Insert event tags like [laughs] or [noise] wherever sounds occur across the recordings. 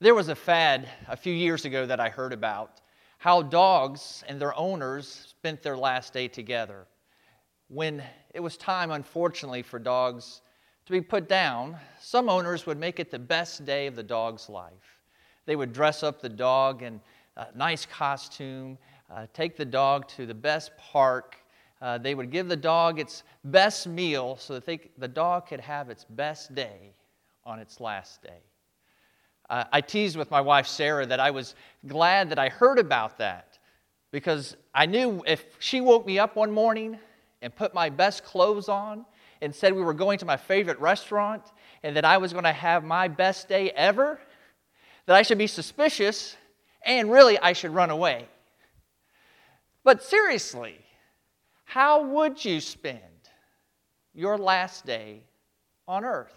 There was a fad a few years ago that I heard about how dogs and their owners spent their last day together. When it was time, unfortunately, for dogs to be put down, some owners would make it the best day of the dog's life. They would dress up the dog in a nice costume, uh, take the dog to the best park. Uh, they would give the dog its best meal so that they, the dog could have its best day on its last day. Uh, I teased with my wife Sarah that I was glad that I heard about that because I knew if she woke me up one morning and put my best clothes on and said we were going to my favorite restaurant and that I was going to have my best day ever, that I should be suspicious and really I should run away. But seriously, how would you spend your last day on earth?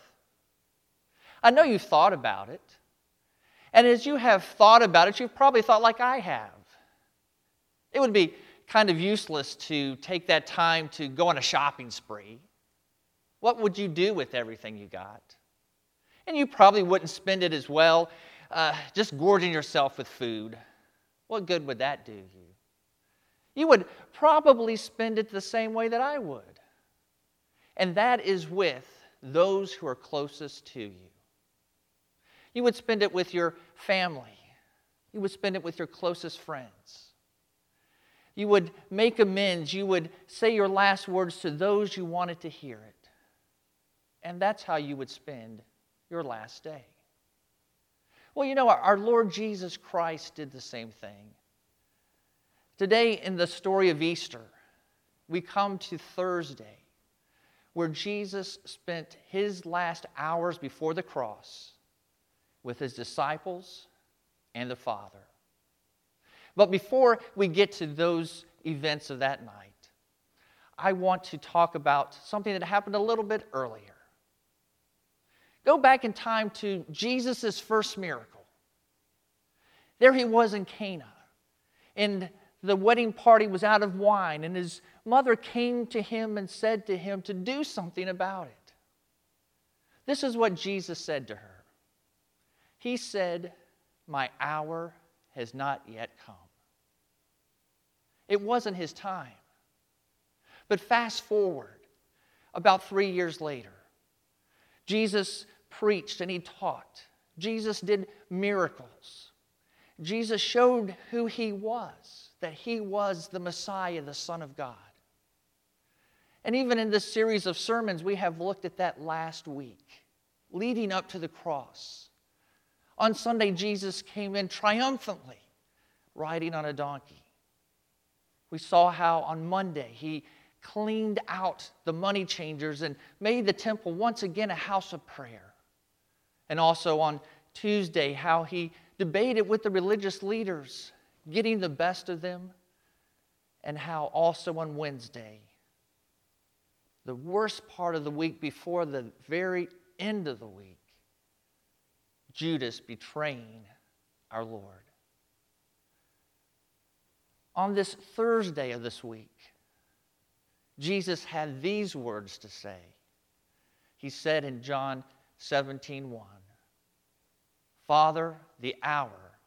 I know you've thought about it. And as you have thought about it, you've probably thought like I have. It would be kind of useless to take that time to go on a shopping spree. What would you do with everything you got? And you probably wouldn't spend it as well uh, just gorging yourself with food. What good would that do you? You would probably spend it the same way that I would. And that is with those who are closest to you. You would spend it with your family. You would spend it with your closest friends. You would make amends. You would say your last words to those you wanted to hear it. And that's how you would spend your last day. Well, you know, our Lord Jesus Christ did the same thing. Today, in the story of Easter, we come to Thursday, where Jesus spent his last hours before the cross with his disciples and the Father. But before we get to those events of that night, I want to talk about something that happened a little bit earlier. Go back in time to Jesus' first miracle. There he was in Cana, and the wedding party was out of wine, and his mother came to him and said to him to do something about it. This is what Jesus said to her he said, My hour has not yet come. It wasn't his time. But fast forward about three years later, Jesus preached and he taught. Jesus did miracles. Jesus showed who he was, that he was the Messiah, the Son of God. And even in this series of sermons, we have looked at that last week, leading up to the cross. On Sunday, Jesus came in triumphantly, riding on a donkey. We saw how on Monday he cleaned out the money changers and made the temple once again a house of prayer. And also on Tuesday, how he debated with the religious leaders, getting the best of them. And how also on Wednesday, the worst part of the week before the very end of the week, Judas betraying our Lord. On this Thursday of this week, Jesus had these words to say. He said in John 17, 1, Father, the hour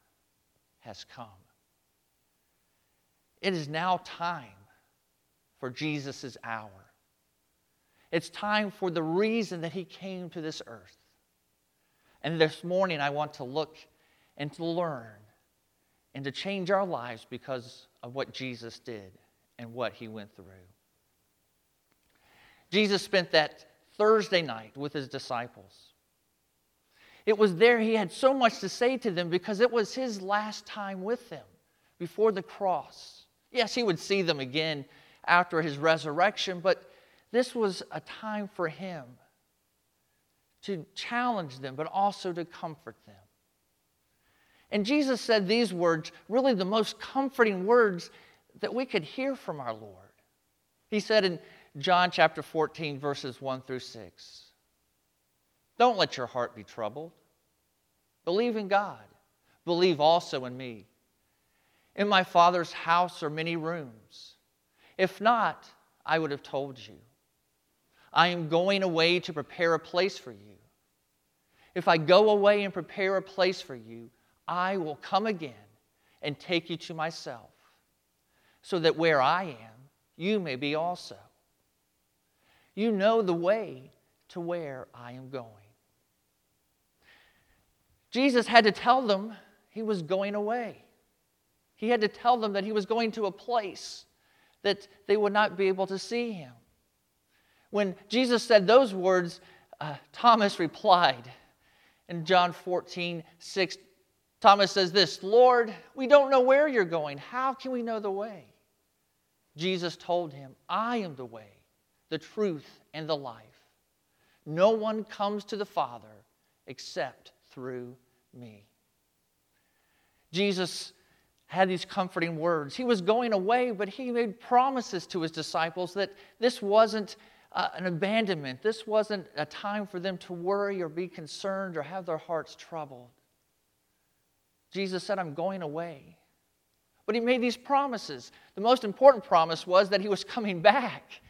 has come. It is now time for Jesus' hour. It's time for the reason that he came to this earth. And this morning, I want to look and to learn and to change our lives because of what Jesus did and what he went through. Jesus spent that Thursday night with his disciples. It was there he had so much to say to them because it was his last time with them before the cross. Yes, he would see them again after his resurrection, but this was a time for him to challenge them, but also to comfort them. And Jesus said these words, really the most comforting words that we could hear from our Lord. He said in John chapter 14, verses 1 through 6, Don't let your heart be troubled. Believe in God. Believe also in me. In my Father's house are many rooms. If not, I would have told you. I am going away to prepare a place for you. If I go away and prepare a place for you, I will come again and take you to myself, so that where I am, you may be also. You know the way to where I am going. Jesus had to tell them he was going away. He had to tell them that he was going to a place that they would not be able to see him. When Jesus said those words, uh, Thomas replied in John 14, 6. Thomas says this Lord, we don't know where you're going. How can we know the way? Jesus told him, I am the way, the truth, and the life. No one comes to the Father except through me. Jesus had these comforting words. He was going away, but he made promises to his disciples that this wasn't uh, an abandonment. This wasn't a time for them to worry or be concerned or have their hearts troubled. Jesus said, I'm going away. But he made these promises. The most important promise was that he was coming back.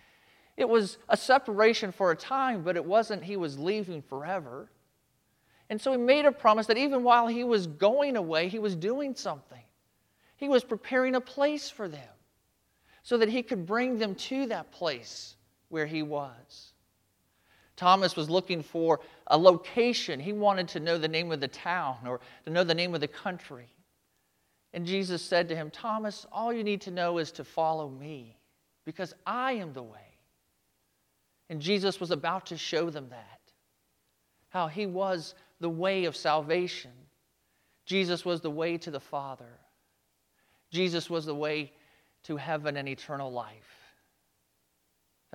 It was a separation for a time, but it wasn't he was leaving forever. And so he made a promise that even while he was going away, he was doing something. He was preparing a place for them so that he could bring them to that place where he was. Thomas was looking for a location. He wanted to know the name of the town or to know the name of the country. And Jesus said to him, Thomas, all you need to know is to follow me because I am the way. And Jesus was about to show them that, how he was the way of salvation. Jesus was the way to the Father. Jesus was the way to heaven and eternal life.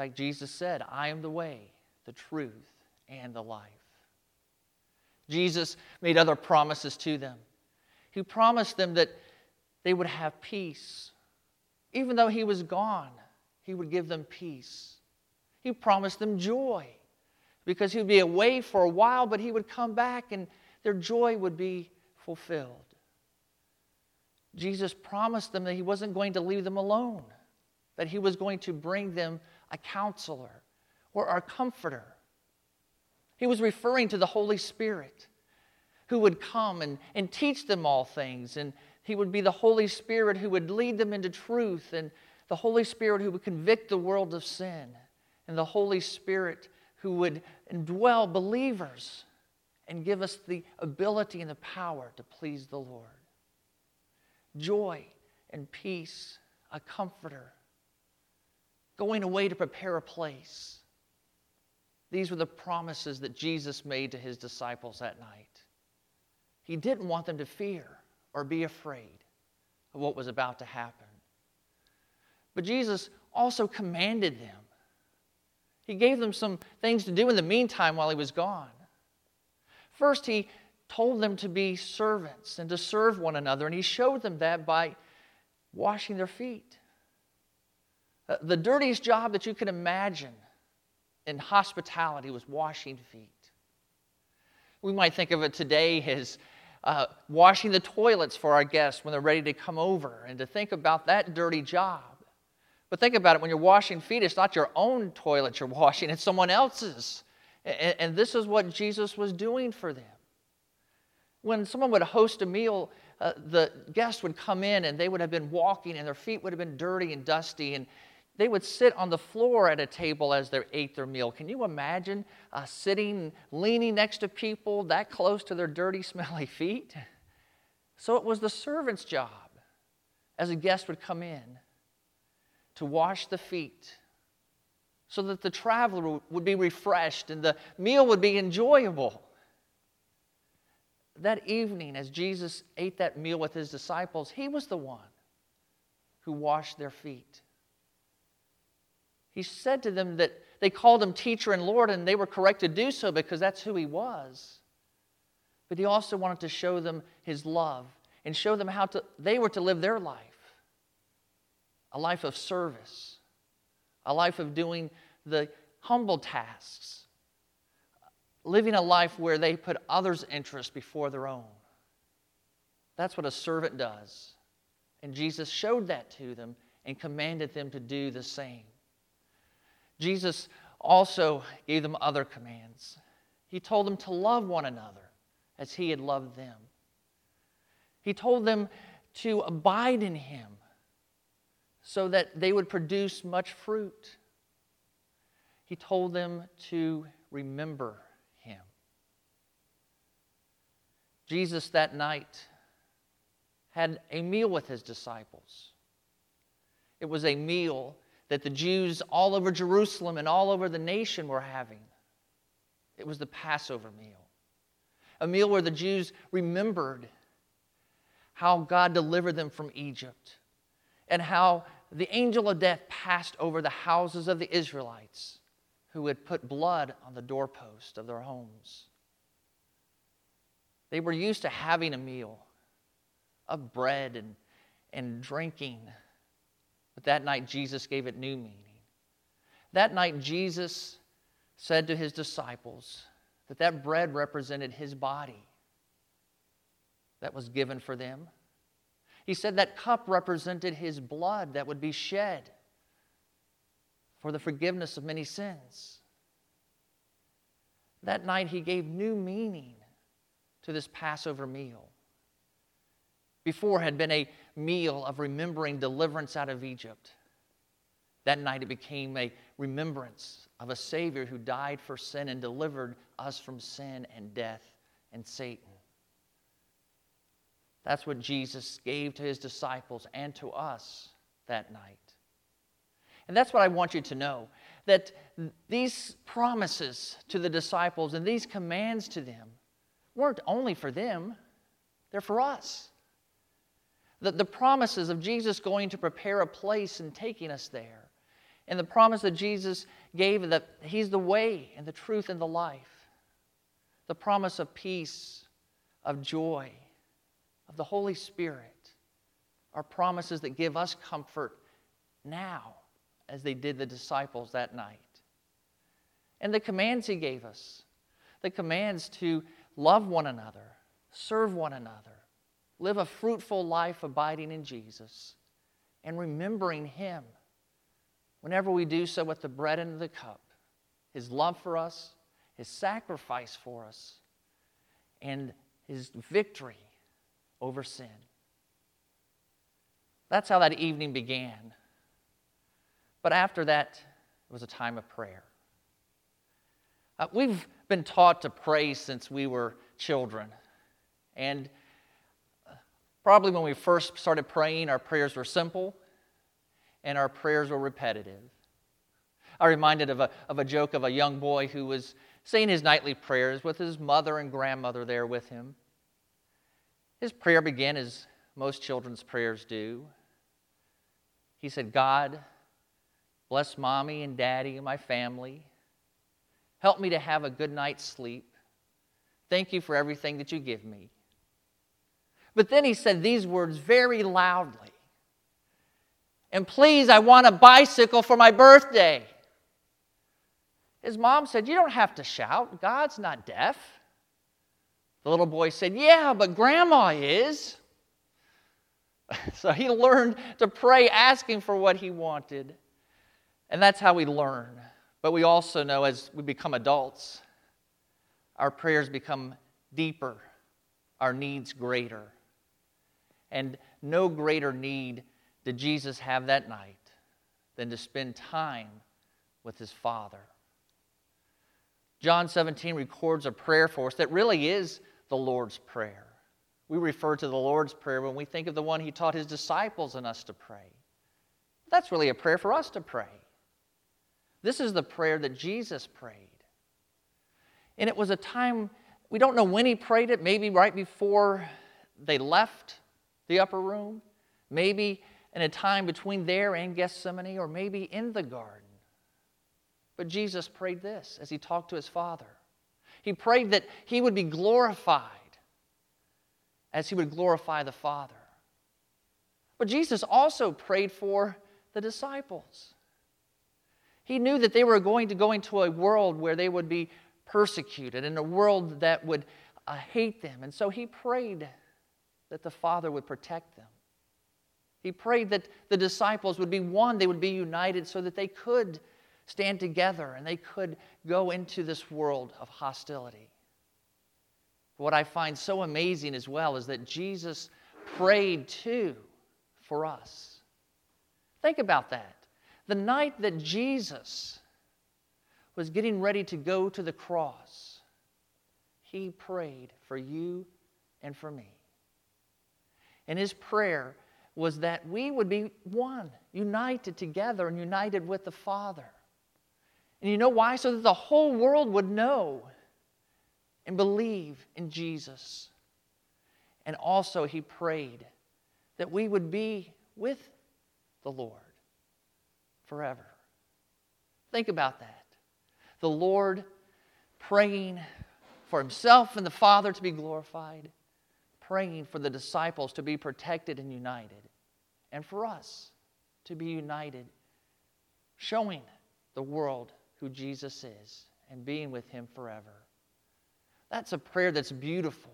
Like Jesus said, I am the way, the truth, and the life. Jesus made other promises to them. He promised them that they would have peace. Even though he was gone, he would give them peace. He promised them joy because he would be away for a while, but he would come back and their joy would be fulfilled. Jesus promised them that he wasn't going to leave them alone, that he was going to bring them a counselor or our comforter. He was referring to the Holy Spirit who would come and, and teach them all things. And he would be the Holy Spirit who would lead them into truth, and the Holy Spirit who would convict the world of sin, and the Holy Spirit who would indwell believers and give us the ability and the power to please the Lord. Joy and peace, a comforter, going away to prepare a place. These were the promises that Jesus made to his disciples that night. He didn't want them to fear or be afraid of what was about to happen. But Jesus also commanded them he gave them some things to do in the meantime while he was gone. First, he told them to be servants and to serve one another, and he showed them that by washing their feet. Uh, the dirtiest job that you can imagine in hospitality was washing feet. We might think of it today as uh, washing the toilets for our guests when they're ready to come over, and to think about that dirty job. But think about it when you're washing feet, it's not your own toilet you're washing, it's someone else's. And, and this is what Jesus was doing for them. When someone would host a meal, uh, the guests would come in and they would have been walking and their feet would have been dirty and dusty and they would sit on the floor at a table as they ate their meal. Can you imagine uh, sitting, leaning next to people that close to their dirty, [laughs] smelly feet? So it was the servant's job as a guest would come in to wash the feet so that the traveler would be refreshed and the meal would be enjoyable. That evening, as Jesus ate that meal with his disciples, he was the one who washed their feet. He said to them that they called him teacher and Lord, and they were correct to do so because that's who he was. But he also wanted to show them his love and show them how to, they were to live their life a life of service, a life of doing the humble tasks, living a life where they put others' interests before their own. That's what a servant does. And Jesus showed that to them and commanded them to do the same. Jesus also gave them other commands. He told them to love one another as He had loved them. He told them to abide in Him so that they would produce much fruit. He told them to remember Him. Jesus that night had a meal with His disciples. It was a meal that the Jews all over Jerusalem and all over the nation were having. It was the Passover meal, a meal where the Jews remembered how God delivered them from Egypt and how the angel of death passed over the houses of the Israelites who had put blood on the doorpost of their homes. They were used to having a meal of bread and, and drinking but that night, Jesus gave it new meaning. That night, Jesus said to his disciples that that bread represented his body that was given for them. He said that cup represented his blood that would be shed for the forgiveness of many sins. That night, he gave new meaning to this Passover meal. Before had been a meal of remembering deliverance out of Egypt. That night it became a remembrance of a Savior who died for sin and delivered us from sin and death and Satan. That's what Jesus gave to his disciples and to us that night. And that's what I want you to know that these promises to the disciples and these commands to them weren't only for them, they're for us. The, the promises of Jesus going to prepare a place and taking us there. And the promise that Jesus gave that He's the way and the truth and the life. The promise of peace, of joy, of the Holy Spirit are promises that give us comfort now as they did the disciples that night. And the commands He gave us the commands to love one another, serve one another, live a fruitful life abiding in Jesus and remembering Him whenever we do so with the bread and the cup, His love for us, His sacrifice for us, and His victory over sin. That's how that evening began. But after that, it was a time of prayer. Uh, we've been taught to pray since we were children. And Probably when we first started praying, our prayers were simple and our prayers were repetitive. I reminded of a, of a joke of a young boy who was saying his nightly prayers with his mother and grandmother there with him. His prayer began as most children's prayers do. He said, God, bless mommy and daddy and my family. Help me to have a good night's sleep. Thank you for everything that you give me. But then he said these words very loudly. And please, I want a bicycle for my birthday. His mom said, You don't have to shout. God's not deaf. The little boy said, Yeah, but grandma is. [laughs] so he learned to pray asking for what he wanted. And that's how we learn. But we also know as we become adults, our prayers become deeper, our needs greater. And no greater need did Jesus have that night than to spend time with his Father. John 17 records a prayer for us that really is the Lord's Prayer. We refer to the Lord's Prayer when we think of the one he taught his disciples and us to pray. That's really a prayer for us to pray. This is the prayer that Jesus prayed. And it was a time, we don't know when he prayed it, maybe right before they left the upper room, maybe in a time between there and Gethsemane, or maybe in the garden. But Jesus prayed this as he talked to his Father. He prayed that he would be glorified as he would glorify the Father. But Jesus also prayed for the disciples. He knew that they were going to go into a world where they would be persecuted, in a world that would uh, hate them. And so he prayed that the Father would protect them. He prayed that the disciples would be one, they would be united so that they could stand together and they could go into this world of hostility. What I find so amazing as well is that Jesus prayed too for us. Think about that. The night that Jesus was getting ready to go to the cross, he prayed for you and for me. And his prayer was that we would be one, united together and united with the Father. And you know why? So that the whole world would know and believe in Jesus. And also, he prayed that we would be with the Lord forever. Think about that. The Lord praying for himself and the Father to be glorified, praying for the disciples to be protected and united, and for us to be united, showing the world who Jesus is and being with him forever. That's a prayer that's beautiful.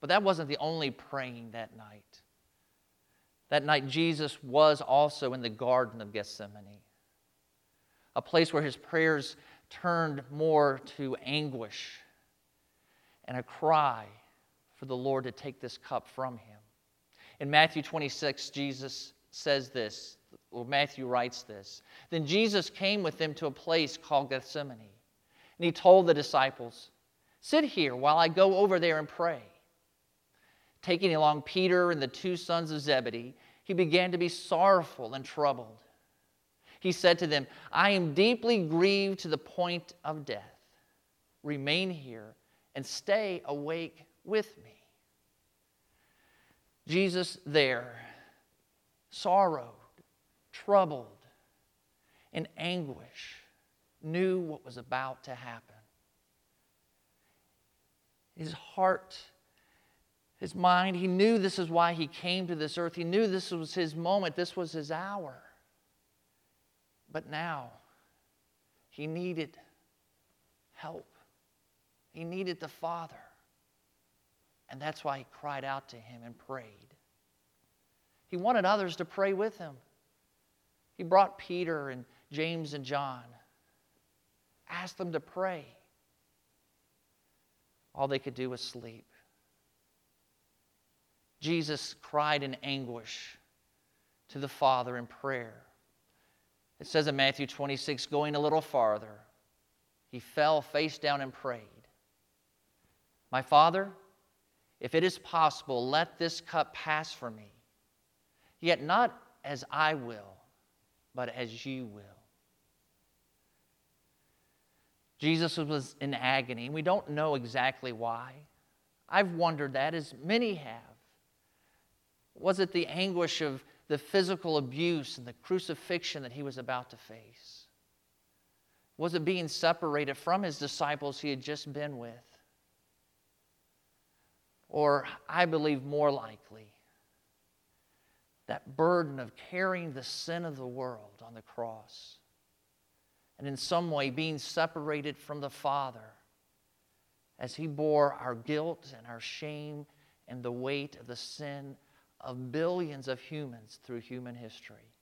But that wasn't the only praying that night. That night, Jesus was also in the Garden of Gethsemane, a place where his prayers turned more to anguish and a cry for the Lord to take this cup from him. In Matthew 26, Jesus says this, or Matthew writes this. Then Jesus came with them to a place called Gethsemane, and he told the disciples, Sit here while I go over there and pray. Taking along Peter and the two sons of Zebedee, he began to be sorrowful and troubled. He said to them, I am deeply grieved to the point of death. Remain here and stay awake with me. Jesus there, sorrowed, troubled, in anguish, knew what was about to happen his heart, his mind. He knew this is why he came to this earth. He knew this was his moment, this was his hour. But now, he needed help. He needed the Father. And that's why he cried out to him and prayed. He wanted others to pray with him. He brought Peter and James and John, asked them to pray. All they could do was sleep. Jesus cried in anguish to the Father in prayer. It says in Matthew 26, going a little farther, he fell face down and prayed. My Father, if it is possible, let this cup pass from me. Yet not as I will, but as you will. Jesus was in agony, and we don't know exactly why. I've wondered that, as many have. Was it the anguish of the physical abuse and the crucifixion that he was about to face? Was it being separated from his disciples he had just been with? Or, I believe more likely, that burden of carrying the sin of the world on the cross and in some way being separated from the Father as He bore our guilt and our shame and the weight of the sin of billions of humans through human history.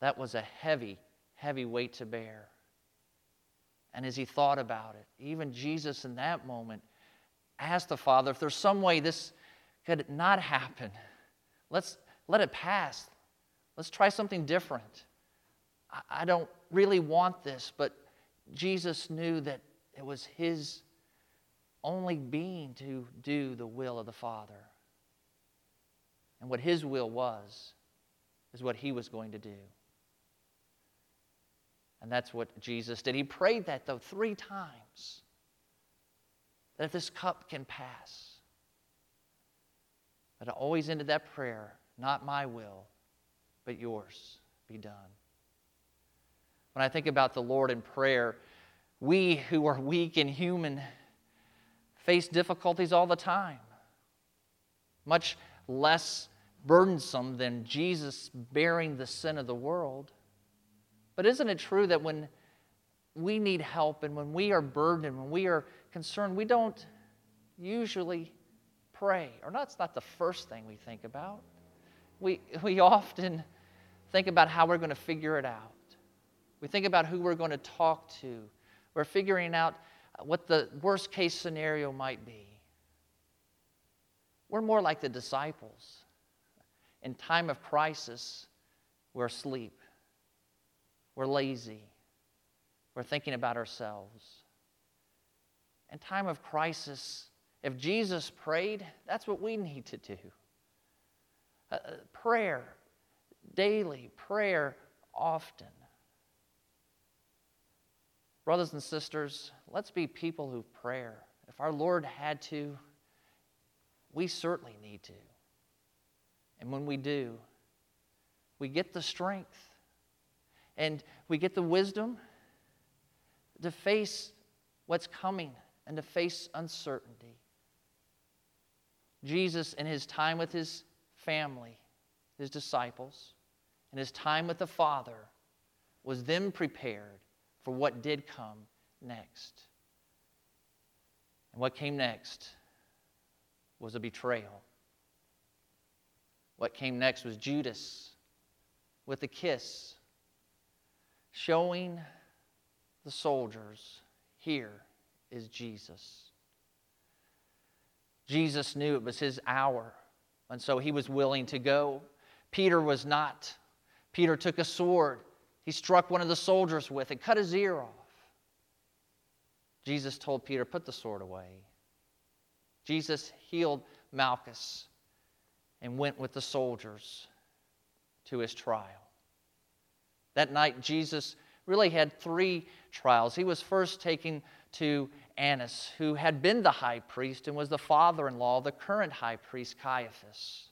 That was a heavy, heavy weight to bear. And as he thought about it, even Jesus in that moment asked the Father if there's some way this could not happen. Let's let it pass. Let's try something different. I don't really want this, but Jesus knew that it was his only being to do the will of the Father. And what his will was, is what he was going to do. And that's what Jesus did. He prayed that, though, three times that this cup can pass. But it always ended that prayer not my will, but yours be done. When I think about the Lord in prayer, we who are weak and human face difficulties all the time, much less burdensome than Jesus bearing the sin of the world. But isn't it true that when we need help and when we are burdened, when we are concerned, we don't usually pray? Or that's not the first thing we think about. We, we often think about how we're going to figure it out. We think about who we're going to talk to. We're figuring out what the worst case scenario might be. We're more like the disciples. In time of crisis, we're asleep, we're lazy, we're thinking about ourselves. In time of crisis, if Jesus prayed, that's what we need to do. Uh, uh prayer, daily, prayer often. Brothers and sisters, let's be people who pray. If our Lord had to, we certainly need to. And when we do, we get the strength and we get the wisdom to face what's coming and to face uncertainty. Jesus, in his time with his family, his disciples, and his time with the Father, was then prepared for what did come next. And what came next was a betrayal. What came next was Judas with a kiss, showing the soldiers here is Jesus. Jesus knew it was his hour, and so he was willing to go. Peter was not. Peter took a sword. He struck one of the soldiers with it, cut his ear off. Jesus told Peter, Put the sword away. Jesus healed Malchus and went with the soldiers to his trial. That night, Jesus really had three trials. He was first taken to Annas, who had been the high priest and was the father in law of the current high priest, Caiaphas.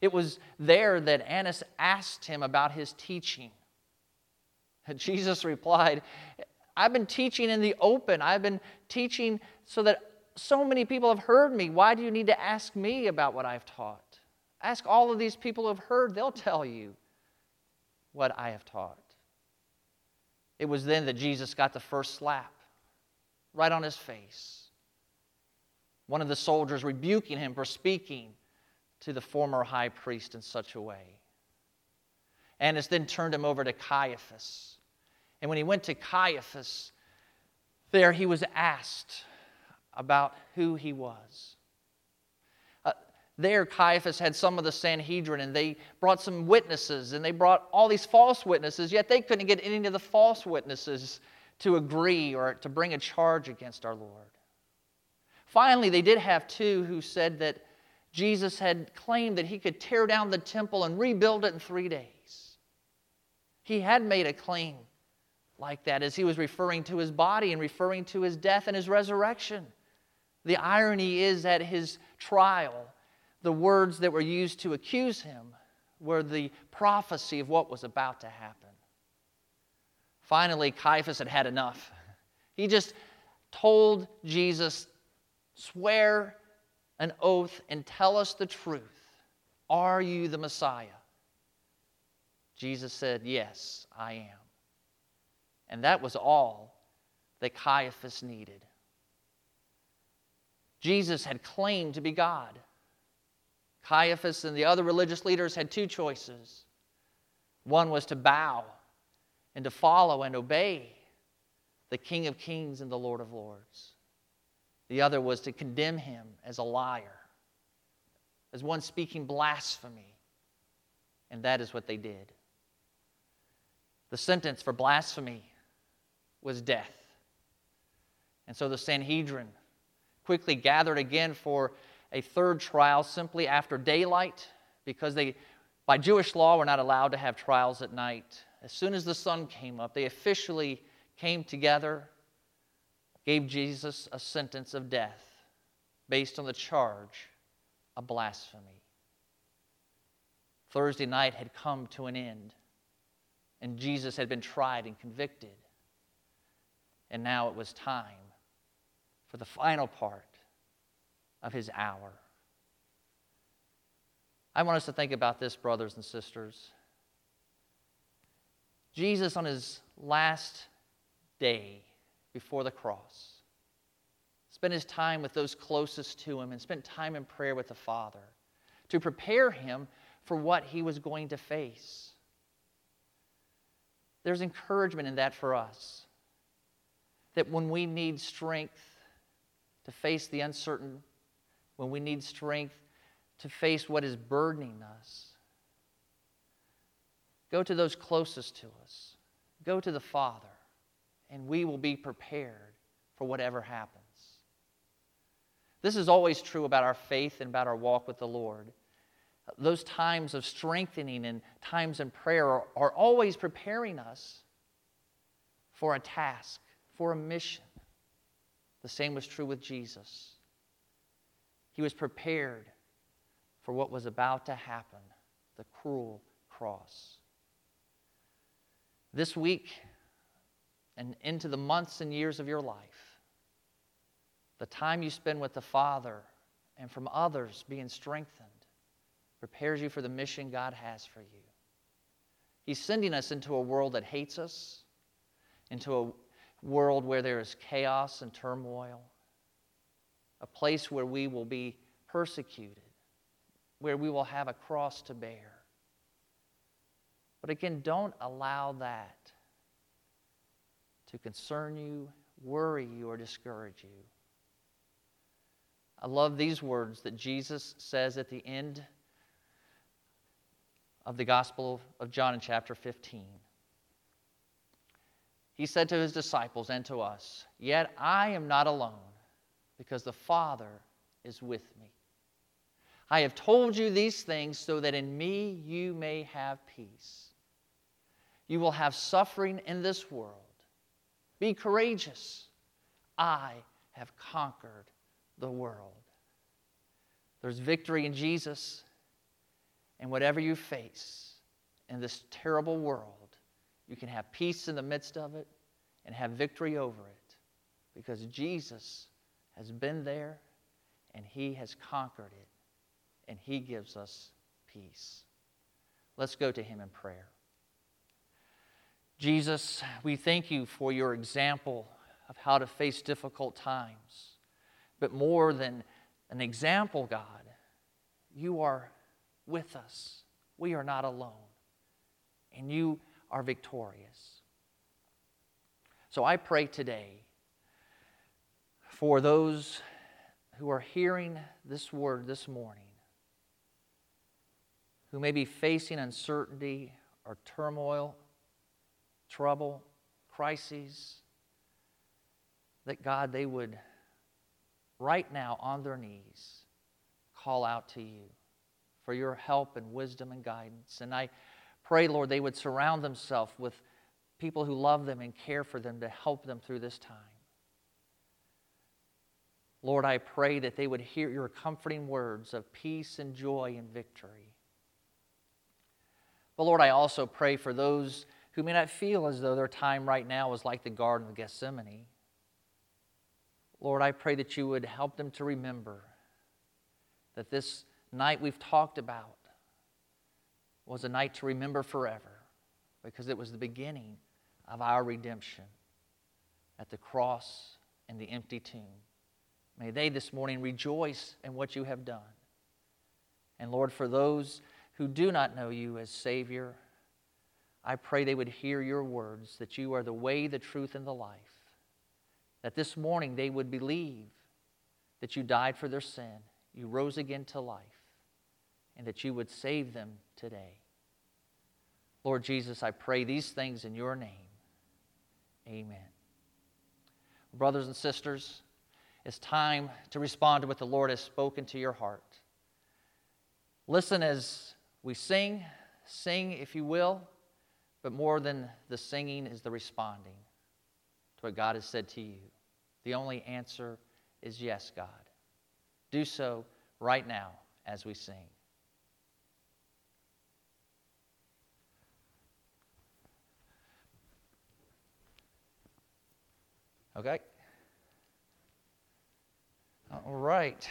It was there that Annas asked him about his teaching. And [laughs] Jesus replied, I've been teaching in the open. I've been teaching so that so many people have heard me. Why do you need to ask me about what I've taught? Ask all of these people who have heard, they'll tell you what I have taught. It was then that Jesus got the first slap right on his face. One of the soldiers rebuking him for speaking to the former high priest in such a way. Annas then turned him over to Caiaphas. And when he went to Caiaphas, there he was asked about who he was. There, Caiaphas had some of the Sanhedrin, and they brought some witnesses, and they brought all these false witnesses, yet they couldn't get any of the false witnesses to agree or to bring a charge against our Lord. Finally, they did have two who said that Jesus had claimed that he could tear down the temple and rebuild it in three days. He had made a claim like that as he was referring to his body and referring to his death and his resurrection. The irony is that his trial, the words that were used to accuse him were the prophecy of what was about to happen. Finally, Caiaphas had had enough. He just told Jesus, Swear an oath and tell us the truth. Are you the Messiah? Jesus said, Yes, I am. And that was all that Caiaphas needed. Jesus had claimed to be God. Caiaphas and the other religious leaders had two choices. One was to bow and to follow and obey the King of Kings and the Lord of Lords. The other was to condemn him as a liar, as one speaking blasphemy. And that is what they did. The sentence for blasphemy was death. And so the Sanhedrin quickly gathered again for a third trial simply after daylight because they, by Jewish law, were not allowed to have trials at night. As soon as the sun came up, they officially came together, gave Jesus a sentence of death based on the charge of blasphemy. Thursday night had come to an end, and Jesus had been tried and convicted. And now it was time for the final part of his hour. I want us to think about this, brothers and sisters. Jesus, on his last day before the cross, spent his time with those closest to him and spent time in prayer with the Father to prepare him for what he was going to face. There's encouragement in that for us. That when we need strength to face the uncertain, when we need strength to face what is burdening us, go to those closest to us. Go to the Father, and we will be prepared for whatever happens. This is always true about our faith and about our walk with the Lord. Those times of strengthening and times in prayer are, are always preparing us for a task, for a mission. The same was true with Jesus. He was prepared for what was about to happen the cruel cross. This week and into the months and years of your life, the time you spend with the Father and from others being strengthened prepares you for the mission God has for you. He's sending us into a world that hates us, into a world where there is chaos and turmoil, a place where we will be persecuted, where we will have a cross to bear. But again, don't allow that to concern you, worry you, or discourage you. I love these words that Jesus says at the end of the Gospel of John in chapter 15. He said to his disciples and to us, Yet I am not alone, because the Father is with me. I have told you these things so that in me you may have peace. You will have suffering in this world. Be courageous. I have conquered the world. There's victory in Jesus. And whatever you face in this terrible world, you can have peace in the midst of it and have victory over it because Jesus has been there and he has conquered it and he gives us peace. Let's go to him in prayer. Jesus, we thank you for your example of how to face difficult times. But more than an example, God, you are with us. We are not alone. And you are victorious. So I pray today for those who are hearing this word this morning, who may be facing uncertainty or turmoil, trouble, crises, that God, they would right now on their knees call out to you for your help and wisdom and guidance. And I pray, Lord, they would surround themselves with people who love them and care for them to help them through this time. Lord, I pray that they would hear your comforting words of peace and joy and victory. But Lord, I also pray for those who may not feel as though their time right now is like the Garden of Gethsemane. Lord, I pray that you would help them to remember that this night we've talked about was a night to remember forever because it was the beginning of our redemption at the cross and the empty tomb. May they this morning rejoice in what you have done. And Lord, for those who do not know you as Savior, I pray they would hear your words that you are the way, the truth, and the life. That this morning they would believe that you died for their sin, you rose again to life and that you would save them today. Lord Jesus, I pray these things in your name. Amen. Brothers and sisters, it's time to respond to what the Lord has spoken to your heart. Listen as we sing, sing if you will, but more than the singing is the responding to what God has said to you. The only answer is yes, God. Do so right now as we sing. Okay? All right.